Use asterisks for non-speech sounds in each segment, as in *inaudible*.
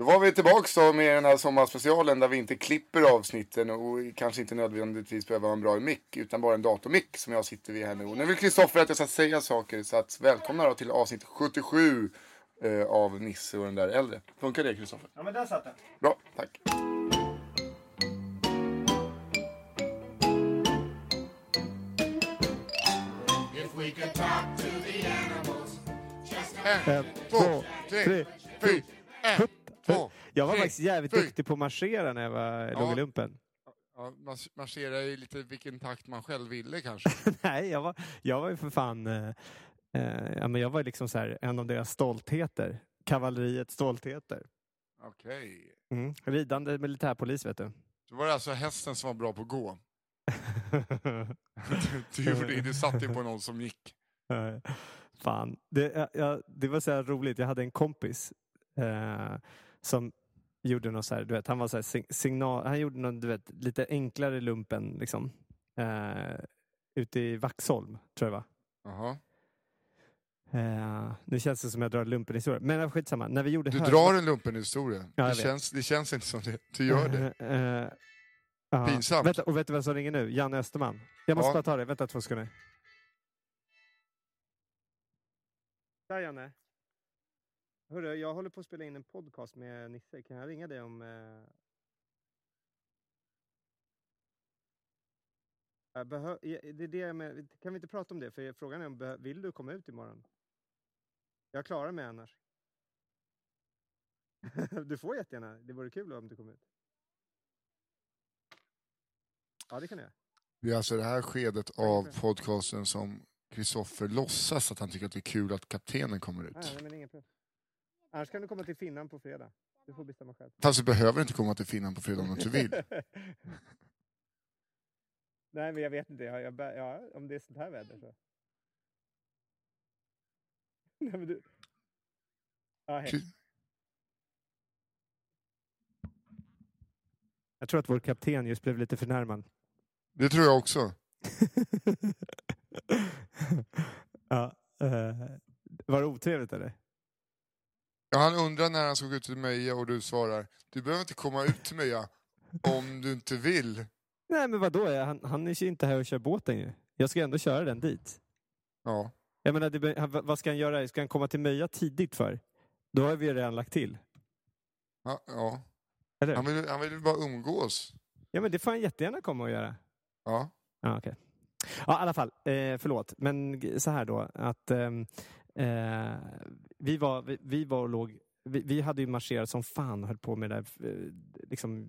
Då var vi tillbaks då med den här sommarspecialen där vi inte klipper avsnitten och kanske inte nödvändigtvis behöver ha en bra mick utan bara en datormick som jag sitter vid här nu. Och nu vill Kristoffer att jag ska säga saker så att välkomna då till avsnitt 77 eh, av Nisse och den där äldre. Funkar det Kristoffer? ja men där satt den. Bra, tack. En, två, tre, fyra, en, Jag var faktiskt jävligt fy. duktig på att marschera när jag var, låg Ja. i lumpen. Ja, man marscherar i lite vilken takt man själv ville kanske. *laughs* Nej, jag var, jag var ju för fan... Eh, eh, ja, men jag var liksom så här, en av deras stoltheter. Kavalleriets stoltheter. Okej. Mm. Ridande militärpolis, vet du. Då var det alltså hästen som var bra på att gå. *laughs* *laughs* Du, gjorde, du satt ju på någon som gick. Fan. Det, ja, ja, det var så roligt. Jag hade en kompis eh, som gjorde något så här, du vet, han var så här sig- signal, han gjorde någon, du vet, lite enklare lumpen liksom. Eh, ute i Vaxholm, tror jag var. Jaha. Eh, nu känns det som jag drar lumpen historia. Men skitsamma. När vi gjorde Du hög- drar en lumpen historia. Ja, det, känns, det känns inte som det. Du gör det. Eh, eh, ja. Pinsamt. Vänta, och vet du vem som ringer nu? Janne Österman. Jag måste Ja. bara ta det. Vänta två sekunder. Där Janne. Hörru, jag håller på att spela in en podcast med Nisse. Kan jag ringa dig om... Eh... Behö... det är det med... Kan vi inte prata om det? För frågan är om behö... vill du komma ut imorgon? Jag klarar mig annars. *laughs* du får jättegärna. Det vore kul om du kom ut. Ja, det kan jag. Det är alltså det här skedet av podcasten som Kristoffer låtsas att han tycker att det är kul att kaptenen kommer ut. Nej, men ingen problem. Annars kan du komma till Finland på fredag. Du får bestämma själv. Fast du behöver inte komma till Finland på fredag om du inte vill. *laughs* Nej, men jag vet inte. Jag, jag, ja, om det är sånt här väder så. *laughs* Nej, men du... Ja, hej. Jag tror att vår kapten just blev lite förnärmad. Det tror jag också. *laughs* ja, eh, var det otrevligt eller? Ja, han undrar när han ska gå ut till Möja och du svarar du behöver inte komma ut till Möja om du inte vill. Nej, men vadå? Han, han är ju inte här och kör båten ju. Jag ska ändå köra den dit. Ja. Jag menar, det, han, vad ska han göra? Ska han komma till Möja tidigt för? Då har vi ju redan lagt till. Ja, ja. Eller? Han, vill, han vill bara umgås. Ja, men det får han jättegärna komma och göra. Ja. Ja, okej. Ja, i alla fall. Eh, förlåt. Men så här då. Att, ehm, eh, vi, var, vi, vi var och låg... Vi, vi hade ju marscherat som fan och höll på med det där. eh, Liksom,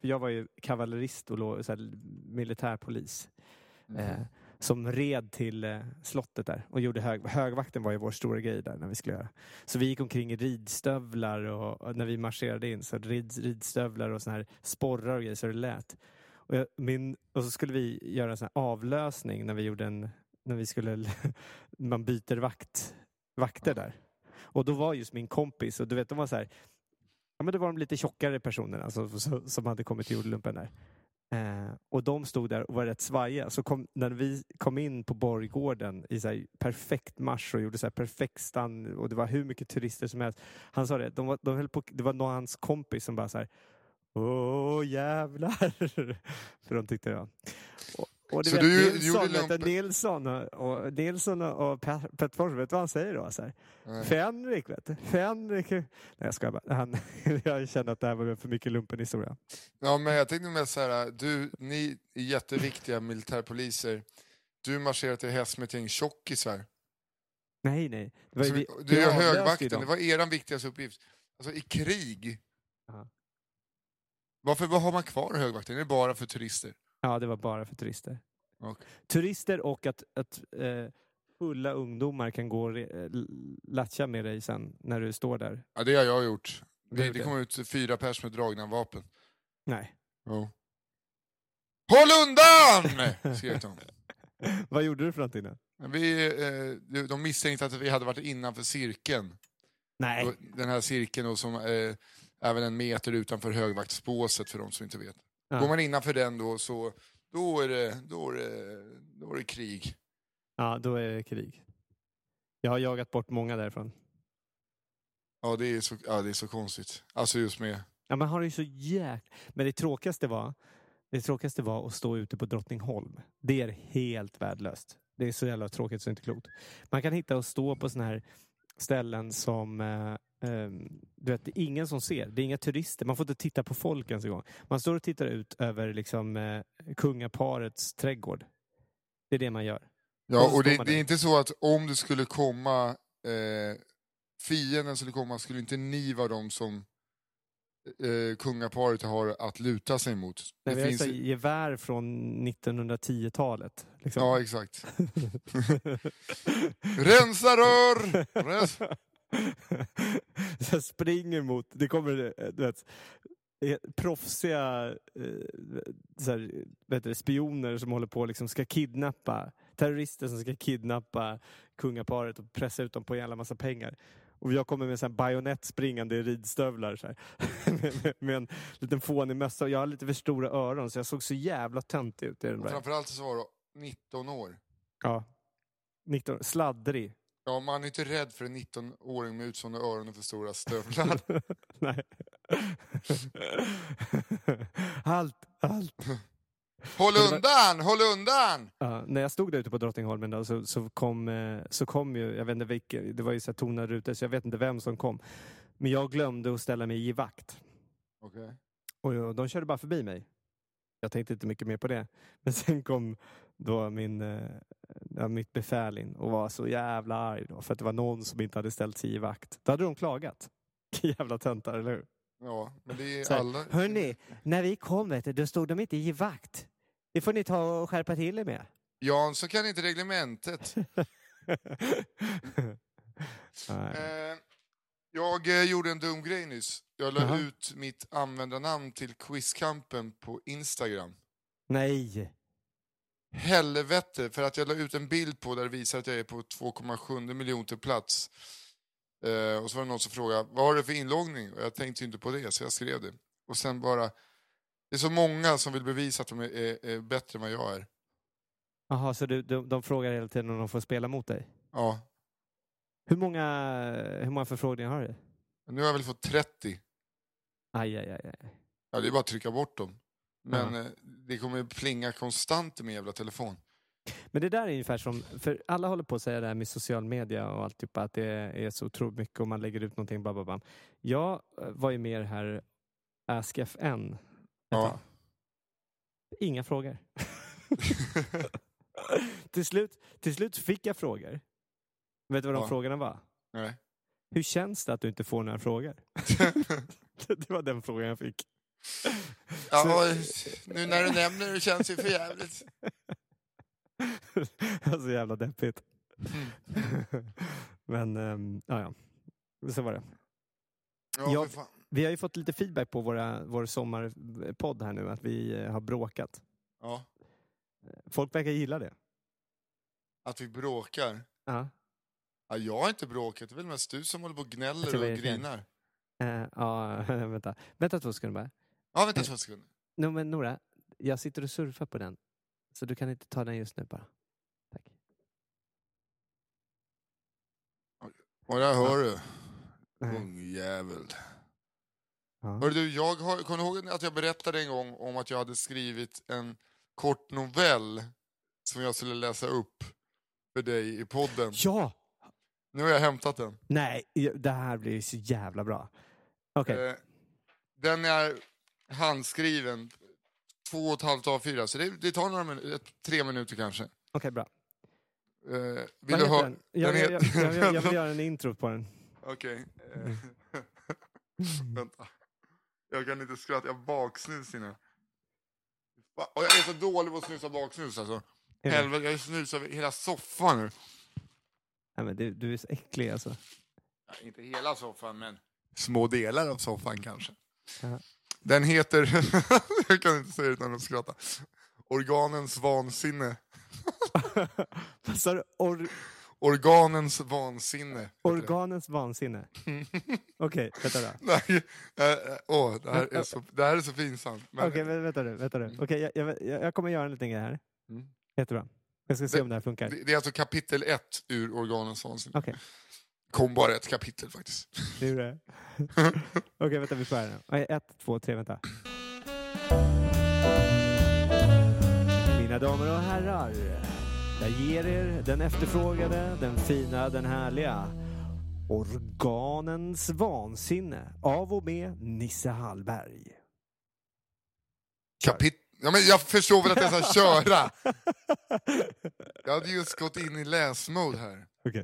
jag var ju kavallerist och låg, så här, militärpolis. Eh, som red till eh, slottet där och gjorde hög, högvakten var ju vår stora grej där när vi skulle göra. Så vi gick omkring i ridstövlar och, och när vi marscherade in så rid, ridstövlar och såna här sporrar och grejer så det lät. Och, jag, min, och så skulle vi göra en sån här avlösning när vi gjorde en, när vi skulle, *laughs* man byter vakt, vakter där. Och då var just min kompis och du vet de var så här, ja men det var de lite tjockare personerna som, som hade kommit till jordlumpen där. Eh, och de stod där och var rätt svajiga. Så kom, när vi kom in på Borggården i så här perfekt marsch och gjorde så här perfekt stann och det var hur mycket turister som helst. Han sa det, de var, de höll på, det var någon hans kompis som bara så här Åh jävlar! *laughs* För de tyckte det var. Och, och du Så vet, du gjorde Nilsson, du, lumpen? Nilsson och, och, Nilsson och Pe- Pettersson, vet du vad han säger då? Så här. Fänrik, vet du. Fänrik. Nej, jag skojar bara. Han, *laughs* jag känner att det här var för mycket lumpenhistoria. Ja, men jag tänkte mest så här, du, ni är jätteviktiga militärpoliser. Du marscherar till häst med ett gäng tjockisar. Nej, nej. Det var, ju Så vi- Du vi är högvakten, det var er viktigaste uppgift. Alltså i krig, Ja. varför vad har man kvar högvakten? Är det bara för turister? Ja, det var bara för turister. Okej. Turister och att, att eh, fulla ungdomar kan gå och re- eh, latcha med dig sen när du står där. Ja, det har jag gjort. Det Det, kom ut fyra pers med dragna vapen. Nej. Jo. Håll undan! *laughs* skrek de. *laughs* Vad gjorde du för någonting då? Vi, eh, de misstänkte att vi hade varit innanför cirkeln. Nej. Den här cirkeln då, som eh, även en meter utanför högvaktsbåset för de som inte vet. Ja. Går man innanför den då så då är det, då är det, då är det krig. Ja, då är det krig. Jag har jagat bort många därifrån. Ja det är så, ja, det är så konstigt. Alltså just med... Ja, man har det ju så jäk... Men det tråkigaste var det tråkigaste var att stå ute på Drottningholm. Det är helt värdelöst. Det är så jävla tråkigt så det är inte klokt. Man kan hitta och stå på såna här ställen som eh, du vet, det är ingen som ser. Det är inga turister. Man får inte titta på folk ens en gång. Man står och tittar ut över liksom, eh, kungaparets trädgård. Det är det man gör. Ja, och det, det är inte så att om det skulle komma, eh, fienden skulle komma, skulle inte ni vara de som eh, kungaparet har att luta sig mot? Nej, vi Det har finns, här gevär från 1910-talet. Liksom. ja, exakt. *laughs* *laughs* Rensa rör! Rens, *laughs* så jag springer mot, det kommer eh, du vet, eh, proffsiga eh, så här, heter det, spioner som håller på liksom ska kidnappa, terrorister som ska kidnappa kungaparet och pressa ut dem på en jävla massa pengar. Och jag kommer med en bajonett springande i ridstövlar så *laughs* med, med, med en liten fånig mössa och jag har lite för stora öron så jag såg så jävla töntig ut i den och där. framförallt så var du 19 år. Ja. 19, sladdrig. Ja, man är inte rädd för en 19-åring med utstående öron och för stora stövlar. *laughs* Nej. allt, allt. Håll undan, håll undan! Ja, när jag stod där ute på Drottningholmen då, så, så, kom, eh, så kom ju, jag vet inte vilken, det var ju så tonade rutor så jag vet inte vem som kom. Men jag glömde att ställa mig i vakt. Okej. Och, och de körde bara förbi mig. Jag tänkte inte mycket mer på det. Men sen kom då min, ja, mitt befäl in och var så jävla arg då, för att det var någon som inte hade ställt sig i vakt. Då hade de klagat. *laughs* jävla töntar, eller hur? Ja, men det är Så alla... Hörni, när vi kom vet du, då stod de inte i vakt. Det får ni ta och skärpa till er med. Jan, så kan inte reglementet. *laughs* Eh, jag eh, gjorde en dum grej nyss. Jag la Jaha. ut mitt användarnamn till Quizkampen på Instagram. Nej. Helvete, för att jag la ut en bild på där det visar att jag är på 2,7 miljoner plats. Eh, och så var det någon som frågade, vad har du för inloggning? Och jag tänkte ju inte på det, så jag skrev det. Och sen bara, det är så många som vill bevisa att de är, är, är bättre än vad jag är. Jaha, så du, de, de frågar hela tiden om de får spela mot dig? Ja, Hur många, hur många förfrågningar har du? nu har jag väl fått 30. Aj, aj, aj. aj. Ja, det är bara att trycka bort dem. Men eh, det kommer ju plinga konstant i min jävla telefon. Men det där är ungefär som, för alla håller på att säga det här med social media och alltihopa, att det är så otroligt mycket och man lägger ut någonting, bla, bla, bla. Jag eh, var ju mer här AskFN. Ja. tag. Inga frågor. *laughs* till, slut, till slut fick jag frågor. Vet du vad de Ja. frågorna var? Nej. Hur känns det att du inte får några frågor? *laughs* *laughs* det var den frågan jag fick. Ja, nu när du nämner det känns det för jävligt. *laughs* så jävla deppigt. Men, um, ja, ja. Så var det. Ja, Jag-. Vi har ju fått lite feedback på våra, vår sommarpodd här nu, att vi eh, har bråkat. ja, Folk verkar gilla det. att vi bråkar. Ja. Ja, jag har inte bråkat, det är väl mest du som håller på och gnäller och grinar. Eh, ja, *laughs* vänta. Vänta två sekunder bara. Ja, vänta två sekunder. No, men Nora, jag sitter och surfar på den. Så du kan inte ta den just nu bara. Tack. Och där hör du, ungjävel. Ja. Hör du, jag har, kommer du ihåg att jag berättade en gång om att jag hade skrivit en kort novell som jag skulle läsa upp för dig i podden. Ja! Nu har jag hämtat den. Nej, det här blir så jävla bra. Okej, Eh, den är handskriven, två och ett halvt A4, så det, det tar några minuter, tre minuter kanske. okej, bra. Eh, vill Vad du ha... den? Jag, den jag, jag, jag, jag, vill göra en intro på den. Okej. eh, *laughs* Vänta. Jag kan inte skratta, jag har baksnus innan. Och jag är så dålig på att snusa baksnus alltså. Det? Helvete, jag snusar hela soffan nu. Nej, men du, du är så äcklig alltså. Ja, inte hela soffan, men små delar av soffan kanske. Ja. Den heter, *laughs* jag kan inte säga det utan att skratta, Organens vansinne. *laughs* Vad sa du? Or, Organens vansinne. organens vansinne? *laughs* Okej, vänta då. Nej, äh, åh, det, här är så, det här är så pinsamt. Men Okej, vä- vänta du. Vänta du. Okej, jag, jag, jag jag kommer göra en liten grej här. Mm. Jättebra. Jag ska se Det- om det här funkar. det, det är alltså kapitel ett ur Organens vansinne. Okej, Kom bara ett kapitel faktiskt. det är det. *laughs* Okej, vänta vi börjar nu. Okej, Ett, två, tre, vänta. Mina damer och herrar. Jag ger er den efterfrågade, den fina, den härliga. Organens vansinne av och med Nisse Hallberg. Kapit ja, men jag förstår väl att jag ska köra. Jag hade just gått in i läsmode här. *laughs* Okej.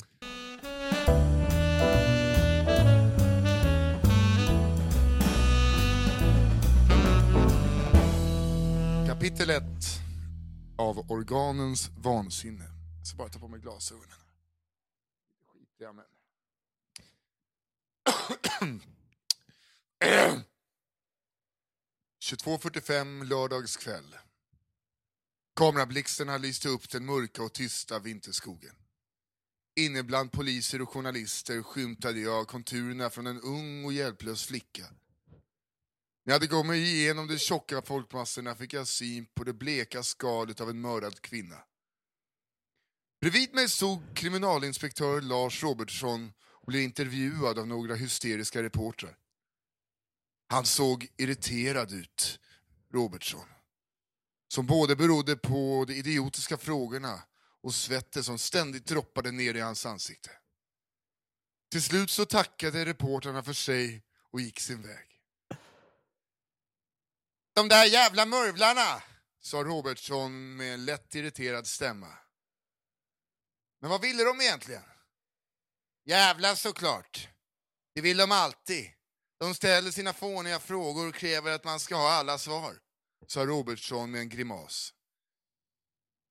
Kapitel 1 av Organens vansinne. Jag ska bara ta på mig glasögonen. Skiter jag men. 22.45 lördagskväll. Kamerablixtarna lyste upp den mörka och tysta vinterskogen. Inne bland poliser och journalister skymtade jag konturerna från en ung och hjälplös flicka. När jag hade gått mig igenom de tjocka folkmassorna fick jag syn på det bleka skalet av en mördad kvinna. Bredvid mig stod kriminalinspektör Lars Robertsson och blev intervjuad av några hysteriska reportrar. Han såg irriterad ut, Robertsson. Som både berodde på de idiotiska frågorna och svetten som ständigt droppade ner i hans ansikte. Till slut så tackade reportrarna för sig och gick sin väg. De där jävla murvlarna, sa Robertsson med en lätt irriterad stämma. Men vad ville de egentligen? Jävla såklart. Det vill de alltid. De ställer sina fåniga frågor och kräver att man ska ha alla svar, sa Robertsson med en grimas.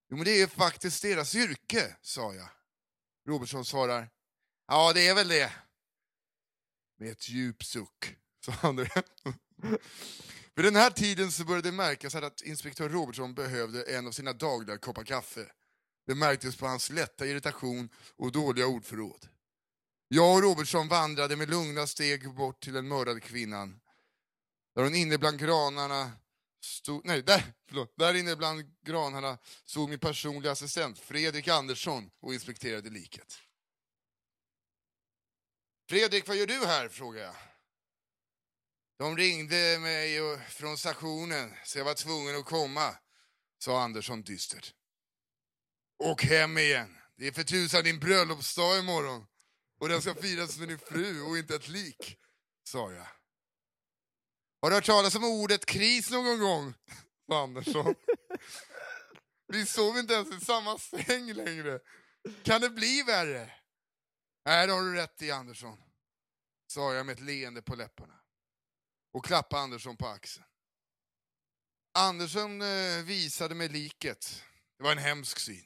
Jo, men det är ju faktiskt deras yrke, sa jag. Robertsson svarar. Ja, det är väl det. Med ett djup suck, sa han. Vid den här tiden så började det märkas att inspektör Robertsson behövde en av sina dagliga koppar kaffe. Det märktes på hans lätta irritation och dåliga ordförråd. Jag och Robertsson vandrade med lugna steg bort till den mördade kvinnan. Där hon inne bland granarna stod... Nej, där, förlåt, där inne bland granarna stod min personliga assistent Fredrik Andersson och inspekterade liket. Fredrik, vad gör du här? frågade jag. De ringde mig från stationen så jag var tvungen att komma, sa Andersson dystert. Åk hem igen. Det är för tusan din bröllopsdag imorgon. Och den ska firas med din fru och inte ett lik, sa jag. Har du hört talas om ordet kris någon gång? *laughs* sa Andersson. Vi sover inte ens i samma säng längre. Kan det bli värre? Nej, det har du rätt i, Andersson, sa jag med ett leende på läpparna och klappade Andersson på axeln. Andersson eh, visade mig liket. Det var en hemsk syn.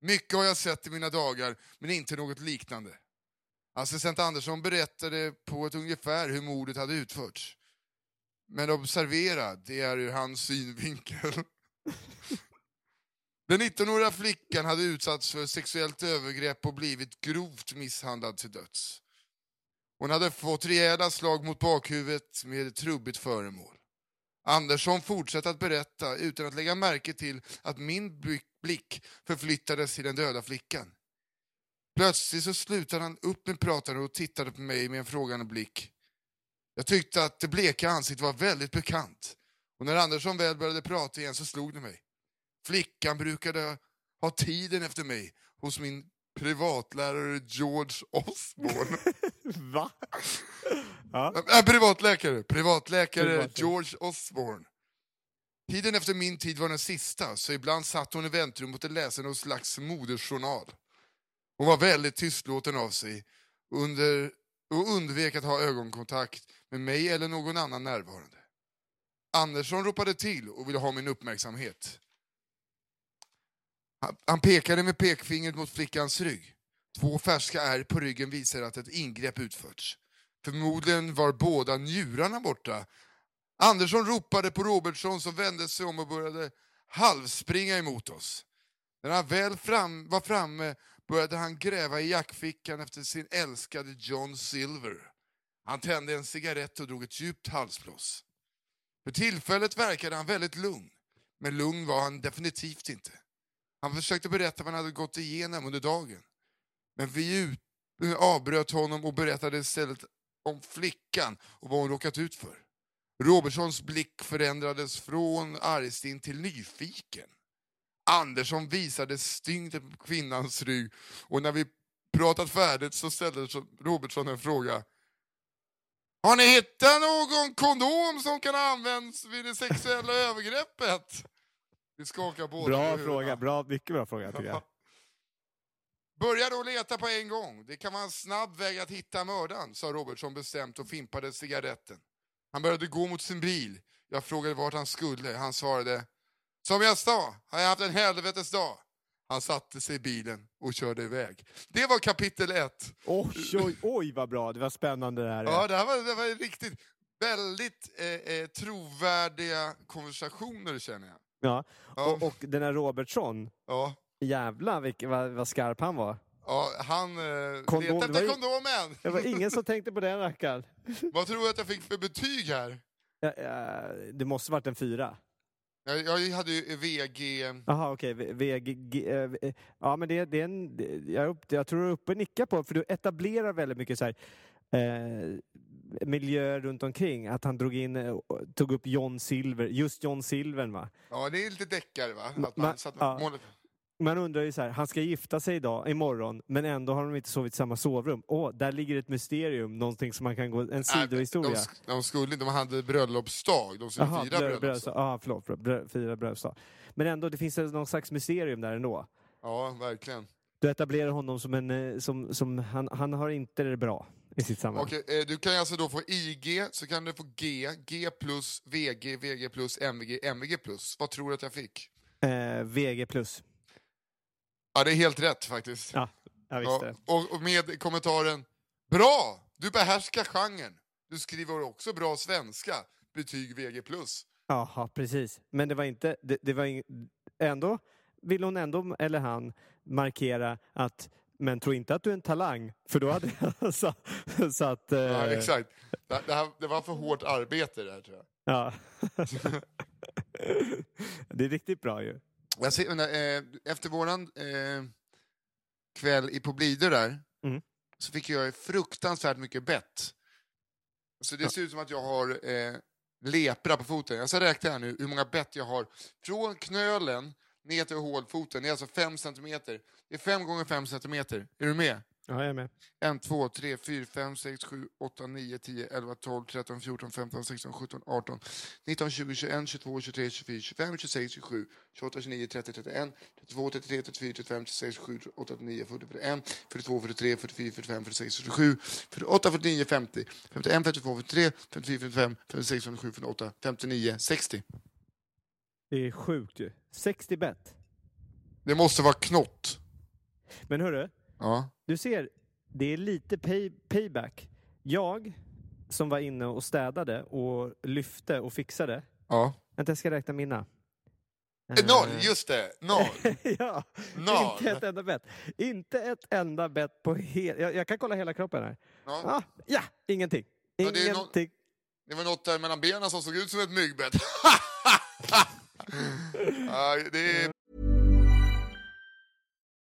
Mycket har jag sett i mina dagar, men inte något liknande. Assistent Andersson berättade på ett ungefär hur mordet hade utförts. Men observera, det är ur hans synvinkel. Den 19-åriga flickan hade utsatts för sexuellt övergrepp och blivit grovt misshandlad till döds. Hon hade fått rejäla slag mot bakhuvudet med ett trubbigt föremål. Andersson fortsatte att berätta utan att lägga märke till att min blick- förflyttades till den döda flickan. Plötsligt så slutade han upp med pratandet och tittade på mig med en frågande blick. Jag tyckte att det bleka ansiktet var väldigt bekant och när Andersson väl började prata igen så slog det mig. Flickan brukade ha tiden efter mig hos min privatlärare George Osborne. *laughs* Va? Ja. Äh, privatläkare, privatläkare Privatläkare. George Osborne. Tiden efter min tid var den sista, så ibland satt hon i väntrummet och läste någon slags modersjournal. Hon var väldigt tystlåten av sig under, och undvek att ha ögonkontakt med mig eller någon annan närvarande. Andersson ropade till och ville ha min uppmärksamhet. Han, pekade med pekfingret mot flickans rygg. Två färska ärr på ryggen visade att ett ingrepp utförts. Förmodligen var båda njurarna borta. Andersson ropade på Robertsson som vände sig om och började halvspringa emot oss. När han väl fram, var framme började han gräva i jackfickan efter sin älskade John Silver. Han tände en cigarett och drog ett djupt halsblås. För tillfället verkade han väldigt lugn, men lugn var han definitivt inte. Han försökte berätta vad han hade gått igenom under dagen. Men vi avbröt honom och berättade istället om flickan och vad hon råkat ut för. Robertsons blick förändrades från argsint till nyfiken. Andersson visade stygnet på kvinnans rygg och när vi pratat färdigt så ställde Robertsson en fråga. Har ni hittat någon kondom som kan användas vid det sexuella övergreppet? Vi skakar båda Bra fråga, bra, mycket bra fråga tycker jag. *laughs* Börja då leta på en gång. Det kan vara en snabb väg att hitta mördaren, sa Robertsson bestämt och fimpade cigaretten. Han började gå mot sin bil. Jag frågade vart han skulle. Han svarade, som jag sa, har jag haft en helvetes dag. Han satte sig i bilen och körde iväg. Det var kapitel ett. Oj, oj, oj vad bra, det var spännande det här. är. Ja, det här var, det var riktigt väldigt eh, eh, trovärdiga konversationer känner jag. Ja. Ja. Och, och den här Robertsson, Ja, jävlar vilk, vad, vad skarp han var. ja han eh, Kondom, letade efter kondomen. Det var ingen som tänkte på den rackaren. *laughs* Vad tror du att jag fick för betyg här? Ja, ja, det måste varit en fyra. Jag, jag hade ju VG... Jaha, okej. V- VG... eh, Ja, men det, det är en... Jag, upp, jag tror du är uppe och nickar på, för du etablerar väldigt mycket så här, eh, miljöer runt omkring. Att han drog in, eh, tog upp John Silver, just John Silvern va? Ja, det är lite deckare va? Att man, Ma- så att ja. målet, Man undrar ju så här, han ska gifta sig idag, imorgon, men ändå har de inte sovit i samma sovrum. Åh, där ligger ett mysterium, någonting som man kan gå, en Nej, sidohistoria. De, de skulle de hade bröllopsdag, de skulle Jaha, fira brö- brö- bröllopsdag. Ja, förlåt, brö- brö- fira bröllopsdag. Men ändå, det finns någon slags mysterium där ändå. Ja, verkligen. Du etablerar honom som en, eh, som, som han, han har inte det bra i sitt samhälle. Okej, eh, du kan alltså då få IG, så kan du få G, G plus, VG, VG plus, MVG, MVG plus. Vad tror du att jag fick? Eh, VG plus. Ja, det är helt rätt faktiskt. Ja, jag visste. Ja, och, och med kommentaren Bra! Du behärskar genren. Du skriver också bra svenska. Betyg VG plus. Jaha, precis. Men det var inte, det, det var ing, ändå vill hon ändå, eller han, markera att men tro inte att du är en talang, för då hade jag *laughs* så, så att... Eh, Ja, exakt. Det, det, här, det var för hårt arbete där tror jag. Ja. *laughs* det är riktigt bra ju. jag ser, eh, efter våran eh, kväll i på Blidö där, Mm. så fick jag fruktansvärt mycket bett. Så det ser ut som att jag har eh, lepra på foten. Jag ska räkna här nu hur många bett jag har. Från knölen ner till hålfoten, det är alltså 5 centimeter. Det är 5 gånger 5 centimeter. Är du med? Ja, jag är med. 1, 2, 3, 4, 5, 6, 7, 8, 9, 10, 11, 12, 13, 14, 15, 16, 17, 18, 19, 20, 21, 22, 23, 24, 25, 26, 27, 28, 29, 30, 31, 32, 33, 34, 35, 36, 37, 38, 39, 40, 41, 42, 43, 44, 45, 46, 47, 48, 49, 50, 51, 52, 53, 54, 55, 56, 57, 58, 59, 60. Det är sjukt ju. 60 bet. Det måste vara knott. Men hörru, Ja. du ser, det är lite pay, payback. Jag, som var inne och städade och lyfte och fixade. Ja. Vänta, jag ska räkna mina. Eh, Noll, just det. Noll. *laughs* ja, Noll. inte ett enda bett. Inte ett enda bett på hel... Jag, jag kan kolla hela kroppen här. Ja. Ah, ja, ingenting. Ja, det är no- Ingenting. Det var något där mellan benen som såg ut som ett myggbett. *laughs* *laughs* det är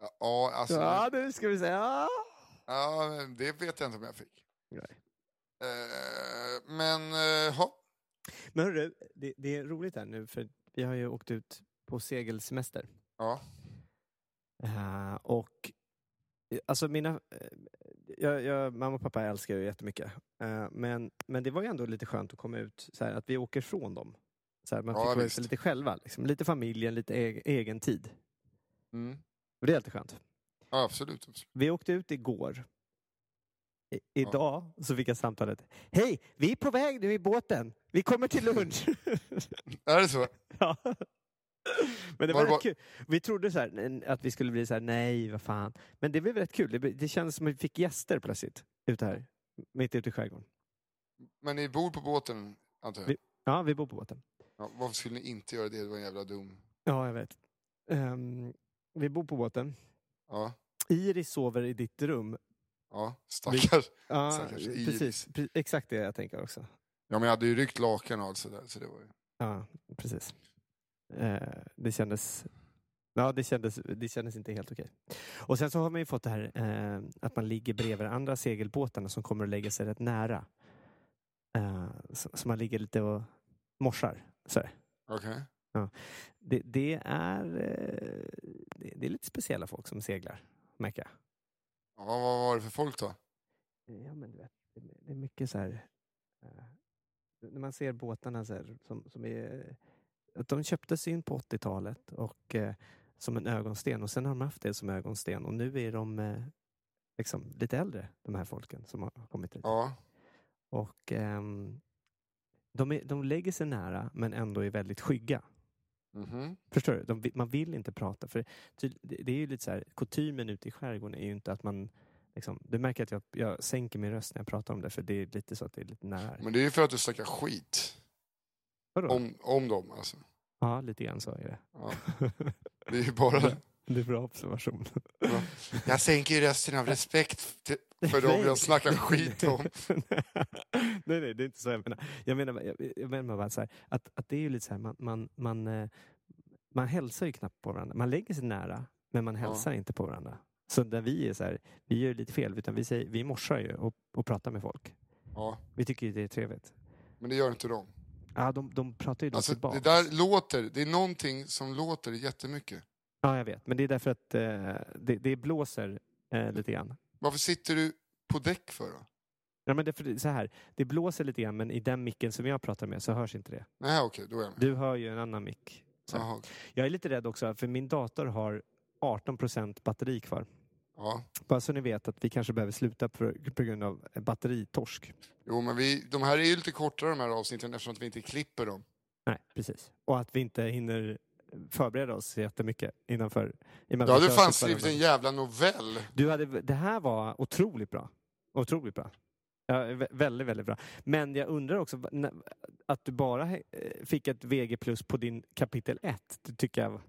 Ja, alltså. Ja, nu ska vi se. Ja. Ja, det vet jag inte om jag fick. Nej. Eh, men, eh, ha. Men hörru, det, det är roligt här nu för vi har ju åkt ut på segelsemester. Ja. Eh, och eh, alltså mina, eh, jag, jag, mamma och pappa älskar ju jättemycket. Uh, men, men det var ju ändå lite skönt att komma ut, så här, att vi åker från dem. Så här, man Ja, fick vara visst. ute lite själva, liksom. lite familjen, lite e- egen tid. Mm. Och det är jätteskönt. ja, absolut. absolut. Vi åkte ut igår. I, idag så fick jag samtalet. Hej, vi är på väg nu i båten. Vi kommer till lunch. *laughs* Är det så? ja. Men det Var var, det rätt kul. Vi trodde så här, att vi skulle bli så här, nej, vad fan. Men det blev rätt kul. Det, det kändes som att vi fick gäster plötsligt. Ute här. Mitt ute i skärgården. Men ni bor på båten, antar jag? Vi- Ja, vi bor på båten. Ja, varför skulle ni inte göra det? Det var en jävla dum... Ja, jag vet. Ehm, vi bor på båten. Ja, Iris sover i ditt rum. ja stackars. Ja, Stackars Iris. precis. Pre- exakt det jag tänker också. Ja, men jag hade ju ryckt lakan och allt sådär. Så det var ju... Ja, precis. Eh, det kändes... Ja, det kändes, det kändes inte helt okej. Och sen så har man ju fått det här eh, att man ligger bredvid andra segelbåtarna som kommer att lägga sig rätt nära. Eh, så, så man ligger lite och morsar. Så här. Okej. Det, det, är, eh, det, det är lite speciella folk som seglar, märker jag. Ja, vad, var det för folk då? Ja, men du vet, det, är mycket så här... Eh, när man ser båtarna så här, som, som är... Att de köptes in på 80-talet och eh, som en ögonsten och sen har de haft det som ögonsten och nu är de eh, liksom lite äldre, de här folken som har kommit hit. Ja, Och ehm, de, är, de lägger sig nära men ändå är väldigt skygga. Mhm. Förstår du? De, man vill inte prata. För det är ju lite så här, kutymen ute i skärgården är ju inte att man Liksom, du märker att jag, jag sänker min röst när jag pratar om det för det är lite så att det är lite nära. Men det är ju för att du snackar skit Vadå? om, om dem. Alltså. Ja, lite grann så är det. Ja. Det är ju bara *laughs* det. Det är bra observation. Ja. Jag sänker ju rösten av respekt för dem jag snackar skit om. *laughs* nej, nej, det är inte så jag menar. Jag menar, jag, jag menar bara så här, att, att det är ju lite så här, man, man, man, eh, man hälsar ju knappt på varandra. Man lägger sig nära, men man Ja. hälsar inte på varandra. Så där vi är så här, vi gör lite fel, utan vi, säger, vi morsar ju och, och pratar med folk. Ja, Vi tycker ju det är trevligt. men det gör inte de. Ja, de, de pratar ju då Alltså, tillbaka. det där låter, det är någonting som låter jättemycket. Ja, jag vet. Men det är därför att eh, det, det blåser eh, lite grann. Varför sitter du på däck för då? Ja, men det, är för så här, det blåser lite grann, men i den micken som jag pratar med så hörs inte det. Nej, okej, då är jag med. Du hör ju en annan mick. Jag är lite rädd också, för min dator har 18 procent batteri kvar. Ja. Bara så ni vet att vi kanske behöver sluta på, på grund av batteritorsk. Jo, men vi, de här är ju lite kortare de här avsnitten eftersom att vi inte klipper dem. Nej, precis. Och att vi inte hinner förbereda oss jättemycket innanför. Du hade fan skrivit en jävla novell. Du hade, det här var otroligt bra. Otroligt bra. Ja, vä- väldigt, väldigt bra. Men jag undrar också att du bara eh, fick ett VG plus på din kapitel 1. Det tycker jag...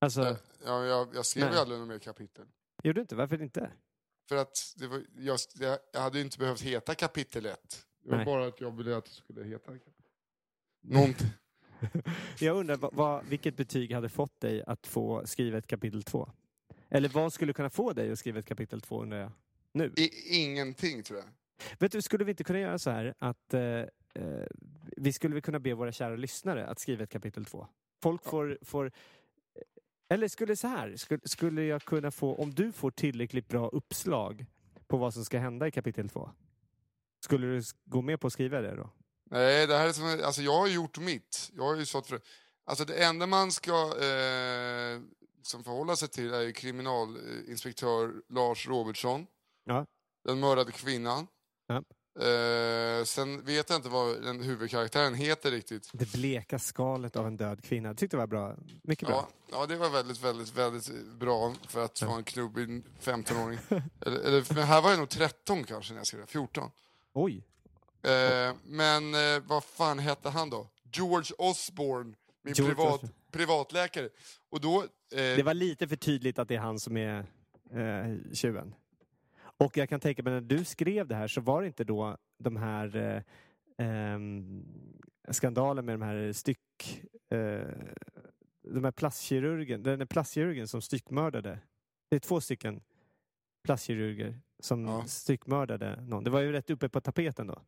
Alltså, Ja, jag, jag skrev ju aldrig något mer kapitel. gjorde du inte? Varför inte? För att det var, jag, jag hade ju inte behövt heta kapitel 1. Det var Nej. bara att jag ville att det skulle heta Någonting. *laughs* Jag undrar vad, vilket betyg hade fått dig att få skriva ett kapitel två? Eller vad skulle kunna få dig att skriva ett kapitel två undrar jag? Nu. I, ingenting tror jag. Vet du, skulle vi inte kunna göra så här att eh, eh, vi skulle väl kunna be våra kära lyssnare att skriva ett kapitel två? Folk får, får eller skulle så här, skulle, skulle jag kunna få, om du får tillräckligt bra uppslag på vad som ska hända i kapitel två, skulle du gå med på att skriva det då? Nej, det här är som, alltså jag har gjort mitt. Jag har ju sått för, alltså det enda man ska eh, liksom förhålla sig till är ju kriminalinspektör Lars Robertsson. Ja. Den mördade kvinnan. Ja. Eh, sen vet jag inte vad den huvudkaraktären heter riktigt. Det bleka skalet av en död kvinna. Jag tyckte det var bra. Mycket bra. Ja, ja, det var väldigt, väldigt, väldigt bra för att vara en knubbig 15-åring. eller, eller, men här var jag nog 13 kanske när jag skrev det, 14. Oj. Eh, men eh, vad fan hette han då? George Osborne, min George privat, Osborne. privatläkare. Och då... Eh, Det var lite för tydligt att det är han som är eh, tjuven. Och jag kan tänka mig när du skrev det här så var det inte då de här eh, ehm, skandalen med de här styck... Eh, de här plastkirurgen, den är plastkirurgen som styckmördade. Det är två stycken plastkirurger som Ja. styckmördade någon. Det var ju rätt uppe på tapeten då.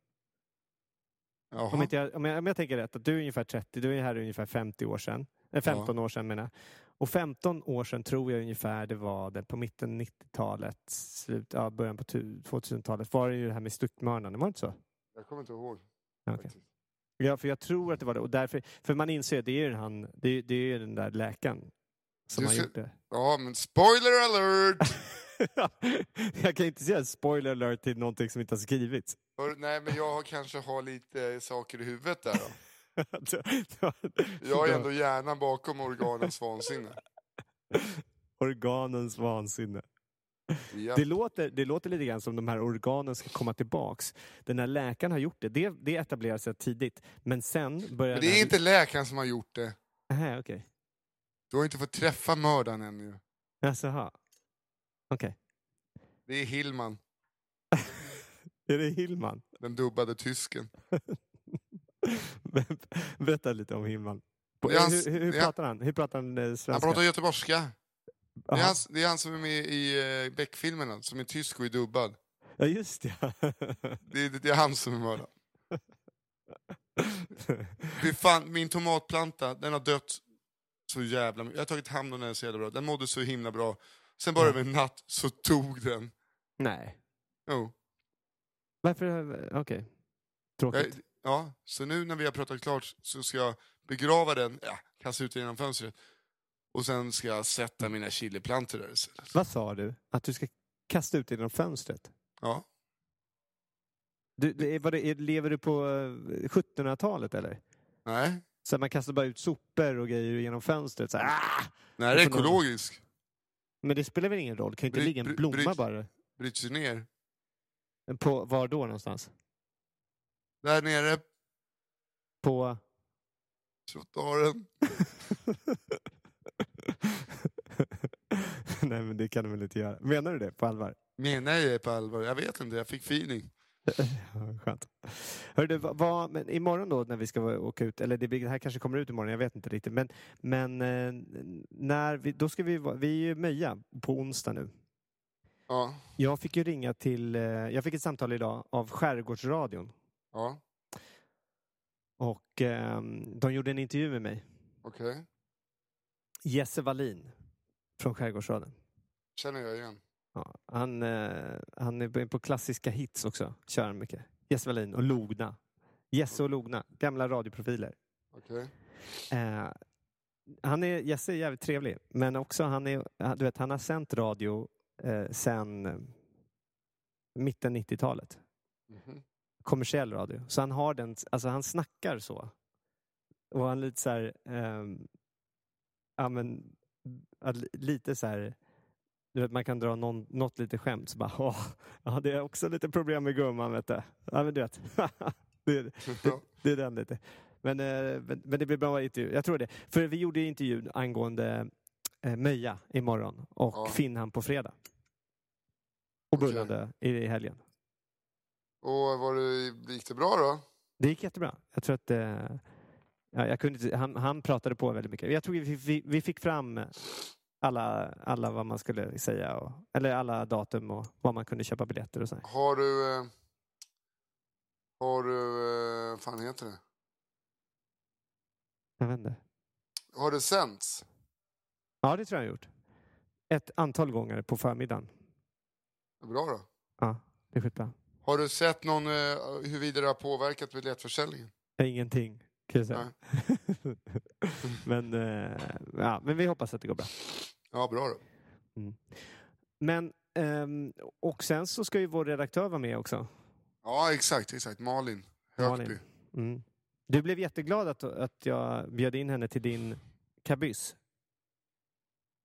Om, inte jag, om, jag, om jag tänker rätt, att du är ungefär 30, du är här ungefär 50 år sedan. Eh, 15 år sedan menar jag. Och 15 år sedan tror jag ungefär det var det på mitten 90-talet, slut, ja, början på tu- 2000-talet var det ju det här med styckmördande, var det inte så? Jag kommer inte ihåg. Ja, faktiskt. Ja, för jag tror att det var det. Och därför, för man inser att det är ju han, det är, det är den där läkaren som Du har gjort det. Ja, men spoiler alert! *laughs* jag kan inte säga spoiler alert till någonting som inte har skrivits. Hör, nej, men jag har kanske har lite saker i huvudet där då. *laughs* Jag ju ändå hjärnan bakom organens vansinne. Organens vansinne. Ja. Det låter, det låter lite grann som de här organen ska komma tillbaks. Den här läkaren har gjort det. Det, det etablerar sig tidigt. Men sen börjar... Men det är inte läkaren som har gjort det. Nej, okej. Du har inte fått träffa mördaren ännu. Jaså. Okej. Det är Hillman, Är det Hillman? den dubbade tysken. *laughs* Berätta lite om Hillman. Hans- hur, hur, pratar han? Hur pratar han eh, svenska? Han pratar göteborgska. Det är, han, det är han som är med i uh, Beck-filmerna, som är tysk och är dubbad. Ja, just det. *laughs* Det, är- det är han som är mördaren. *laughs* Fan, min tomatplanta, den har dött så jävla mycket. Jag har tagit hand om den så jävla bra. Den mådde så himla bra. Sen bara över en natt så tog den. Nej. Jo. Varför? Okej. Jag, Tråkigt. ja, så nu när vi har pratat klart så ska jag begrava den, ja, kasta ut den genom fönstret. Och sen ska jag sätta mina chiliplantor där istället. Vad sa du? Att du ska kasta ut det genom fönstret? Ja. Du, det vad det lever du på eh, 1700-talet eller? Nej, Så man kastar bara ut sopor och grejer genom fönstret. Så här, ah! Nej det är Och så någon- ekologisk. Men det spelar väl ingen roll? Det kan ju inte Bry- ligga en blomma bry- bara. Bryts ju ner. På, var då någonstans? Där nere, På... trottoaren. *laughs* Nej men det kan du väl inte göra. Menar du det på allvar? Menar jag det på allvar? Jag vet inte, jag fick feeling. *laughs* Skönt. Hör du, vad, men imorgon då när vi ska åka ut, eller det, det här kanske kommer ut imorgon, jag vet inte riktigt. Men, men eh, när vi, då ska vi, vi är ju Möja på onsdag nu. Ja, Jag fick ju ringa till, eh, jag fick ett samtal idag av Skärgårdsradion. ja, Och eh, de gjorde en intervju med mig. okej. Jesse Wallin från Skärgårdsradion. Känner jag igen. Ja, han, eh, han är på klassiska hits också, kör han mycket. Jesse Wallin och Logna. Jesse och Logna, gamla radioprofiler. Okej. Eh, han är, Jesse är jävligt trevlig, men också han, är, du vet, han har sänt radio eh, sen eh, mitten 90-talet. Mhm. Kommersiell radio. Så han har den, alltså han snackar så. Och han lite så här, ehm, ja men, lite så här, du vet man kan dra någon, något lite skämt så bara, *laughs* åh, ja det är också lite problem med gumman vet du. Ja men du vet. *laughs* det, det, det är den lite. Men, eh, men, men det blir bra intervju. Jag tror det. För vi gjorde intervjun angående eh, Möja imorgon och Ja. Finnhamn på fredag. Och Bullandö i helgen. Och var det, gick det bra då? Det gick jättebra. Jag tror att eh, ja, jag kunde han, han pratade på väldigt mycket. Jag tror vi, vi, vi fick fram alla, alla vad man skulle säga, och, eller alla datum och vad man kunde köpa biljetter och så. Har du... Eh, har du... Eh, fan heter det? Jag vet inte. Har det sänts? Ja, det tror jag jag gjort. Ett antal gånger på förmiddagen. Bra då. Ja, det är skitbra. Har du sett någon, eh, huruvida det har påverkat biljettförsäljningen? Ingenting, kan jag säga. *laughs* men, eh, ja, men vi hoppas att det går bra. Ja, bra då. Mm. Men, ehm, och sen så ska ju vår redaktör vara med också. Ja, exakt, exakt. Malin Högby. Malin. Mm. Du blev jätteglad att, att jag bjöd in henne till din kabyss.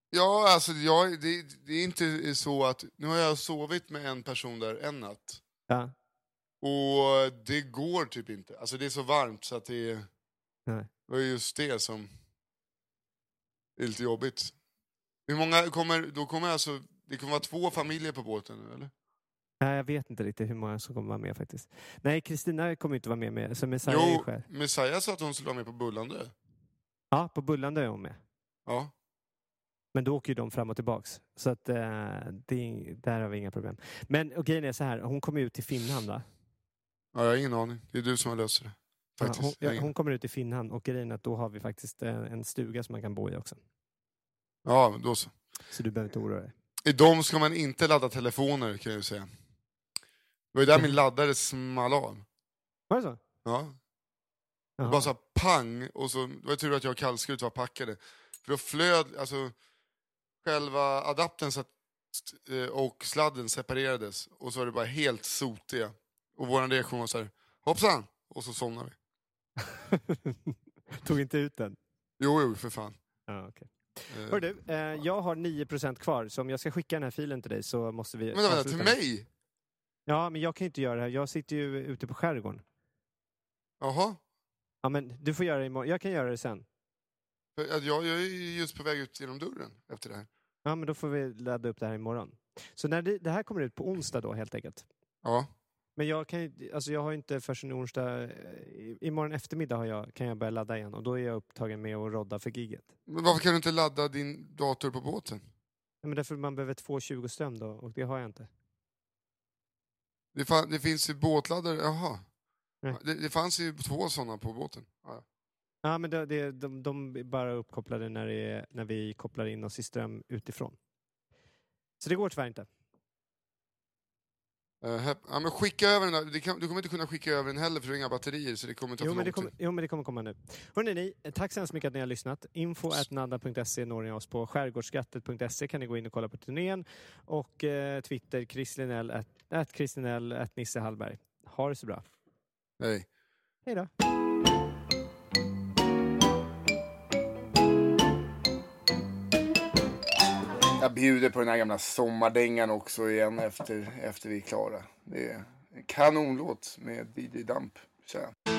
Ja, alltså jag, det, det är inte så att... Nu har jag sovit med en person där en natt. Ja. Och det går typ inte. Alltså det är så varmt så att det är... Nej. Det var just det som är lite jobbigt. Hur många kommer... Då kommer alltså... Det kommer vara två familjer på båten nu, eller? Nej, jag vet inte riktigt hur många som kommer vara med faktiskt. Nej, Kristina kommer inte vara med, med så Messiah Jo. Messiah sa att hon skulle vara med på Bullandö. Ja, på Bullandö är hon med. Ja. Men då åker ju de fram och tillbaks. Så att, eh, det, är- där har vi inga problem. Men och grejen är så här, hon kommer ut till Finnhamn va? ja. Jag har ingen aning. Det är du som har löst det. Ja, hon, ja, hon kommer ut till Finnhamn och grejen är att då har vi faktiskt eh, en stuga som man kan bo i också. Ja, men då så. Så du behöver inte oroa dig. I dem ska man inte ladda telefoner kan jag ju säga. Det var ju där min laddare small av. Var det så? Ja. Det Jaha. bara så här pang, och så det var tur att jag och kallskuret var packade. För då flöd, alltså själva adaptern satt, eh, och sladden separerades och så var det bara helt sotiga. Och vår reaktion var så här, hoppsan! Och så somnade vi. *laughs* Tog inte ut den? Jo, jo, för fan. Ja, okay. Eh, Hör du, eh, jag har 9% kvar, så om jag ska skicka den här filen till dig så måste vi... Men vänta, till mig? Ja, men jag kan inte göra det här. Jag sitter ju ute på skärgården. Jaha. Ja, men du får göra det imorgon. Jag kan göra det sen. Jag, jag är ju just på väg ut genom dörren efter det här. Ja, men då får vi ladda upp det här imorgon. Så när det, det här kommer ut på onsdag då helt enkelt. Ja. Men jag kan ju, alltså jag har inte förrän onsdag, eh, i- imorgon eftermiddag har jag, kan jag börja ladda igen och då är jag upptagen med att rodda för giget. Men varför kan du inte ladda din dator på båten? Ja, Men därför man behöver 220 ström då och det har jag inte. Det, fan, det finns ju båtladdare, jaha. Nej. Det, det fanns ju två sådana på båten. Ja. Ja, men det, det, de, de är bara uppkopplade när, är, när vi kopplar in oss i ström utifrån. Så det går tyvärr inte. Eh, hepp- ja, men skicka över den där. Kan, du kommer inte kunna skicka över den heller för du har inga batterier så det kommer ta Jo för men, det lång kommer, tid. jo, men det kommer komma nu. Hörrni, ni, tack så hemskt mycket att ni har lyssnat. Info.nadda.se når ni oss på. Skärgårdsskrattet.se kan ni gå in och kolla på turnén. Och eh, Twitter, Chris Linell, at, at at Nisse Hallberg. Ha det så bra. Nej. Hej då. Jag bjuder på den här gamla sommardängan också igen efter, efter vi är klara. Det är en kanonlåt med DJ Damp. Tja.